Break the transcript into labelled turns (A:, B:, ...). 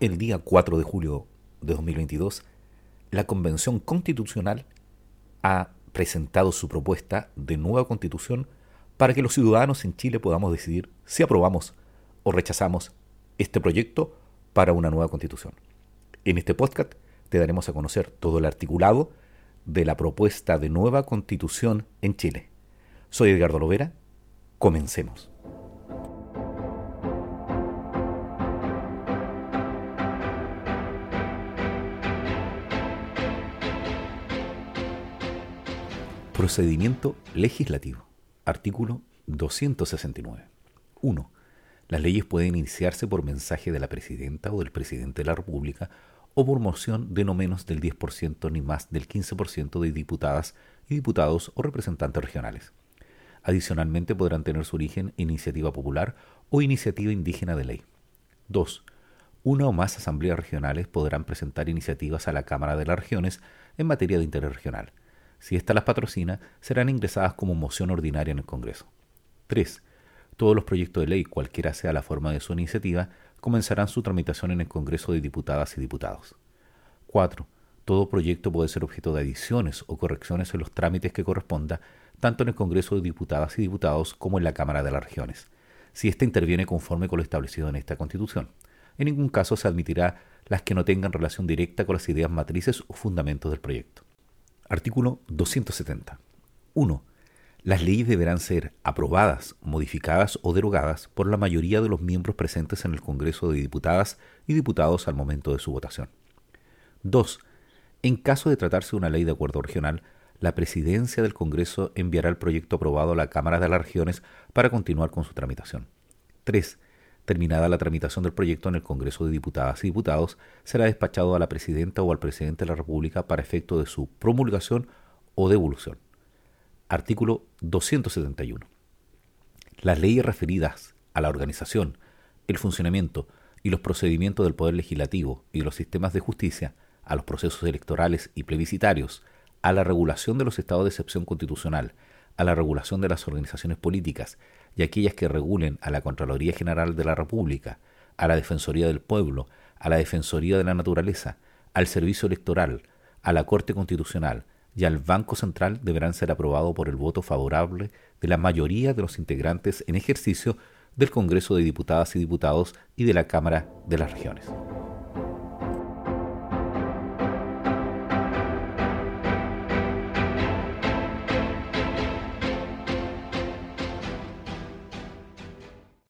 A: el día 4 de julio de 2022, la Convención Constitucional ha presentado su propuesta de nueva constitución para que los ciudadanos en Chile podamos decidir si aprobamos o rechazamos este proyecto para una nueva constitución. En este podcast te daremos a conocer todo el articulado de la propuesta de nueva constitución en Chile. Soy Edgardo Lovera, comencemos. Procedimiento legislativo. Artículo 269. 1. Las leyes pueden iniciarse por mensaje de la presidenta o del presidente de la República o por moción de no menos del 10% ni más del 15% de diputadas y diputados o representantes regionales. Adicionalmente podrán tener su origen iniciativa popular o iniciativa indígena de ley. 2. Una o más asambleas regionales podrán presentar iniciativas a la Cámara de las Regiones en materia de interés regional si ésta las patrocina, serán ingresadas como moción ordinaria en el Congreso. 3. Todos los proyectos de ley, cualquiera sea la forma de su iniciativa, comenzarán su tramitación en el Congreso de Diputadas y Diputados. 4. Todo proyecto puede ser objeto de adiciones o correcciones en los trámites que corresponda, tanto en el Congreso de Diputadas y Diputados como en la Cámara de las Regiones, si ésta interviene conforme con lo establecido en esta Constitución. En ningún caso se admitirá las que no tengan relación directa con las ideas matrices o fundamentos del proyecto. Artículo 270. 1. Las leyes deberán ser aprobadas, modificadas o derogadas por la mayoría de los miembros presentes en el Congreso de Diputadas y Diputados al momento de su votación. 2. En caso de tratarse de una ley de acuerdo regional, la presidencia del Congreso enviará el proyecto aprobado a la Cámara de las Regiones para continuar con su tramitación. 3. Terminada la tramitación del proyecto en el Congreso de Diputadas y Diputados, será despachado a la Presidenta o al Presidente de la República para efecto de su promulgación o devolución. Artículo 271. Las leyes referidas a la organización, el funcionamiento y los procedimientos del Poder Legislativo y de los sistemas de justicia, a los procesos electorales y plebiscitarios, a la regulación de los estados de excepción constitucional, a la regulación de las organizaciones políticas y aquellas que regulen a la Contraloría General de la República, a la Defensoría del Pueblo, a la Defensoría de la Naturaleza, al Servicio Electoral, a la Corte Constitucional y al Banco Central deberán ser aprobados por el voto favorable de la mayoría de los integrantes en ejercicio del Congreso de Diputadas y Diputados y de la Cámara de las Regiones.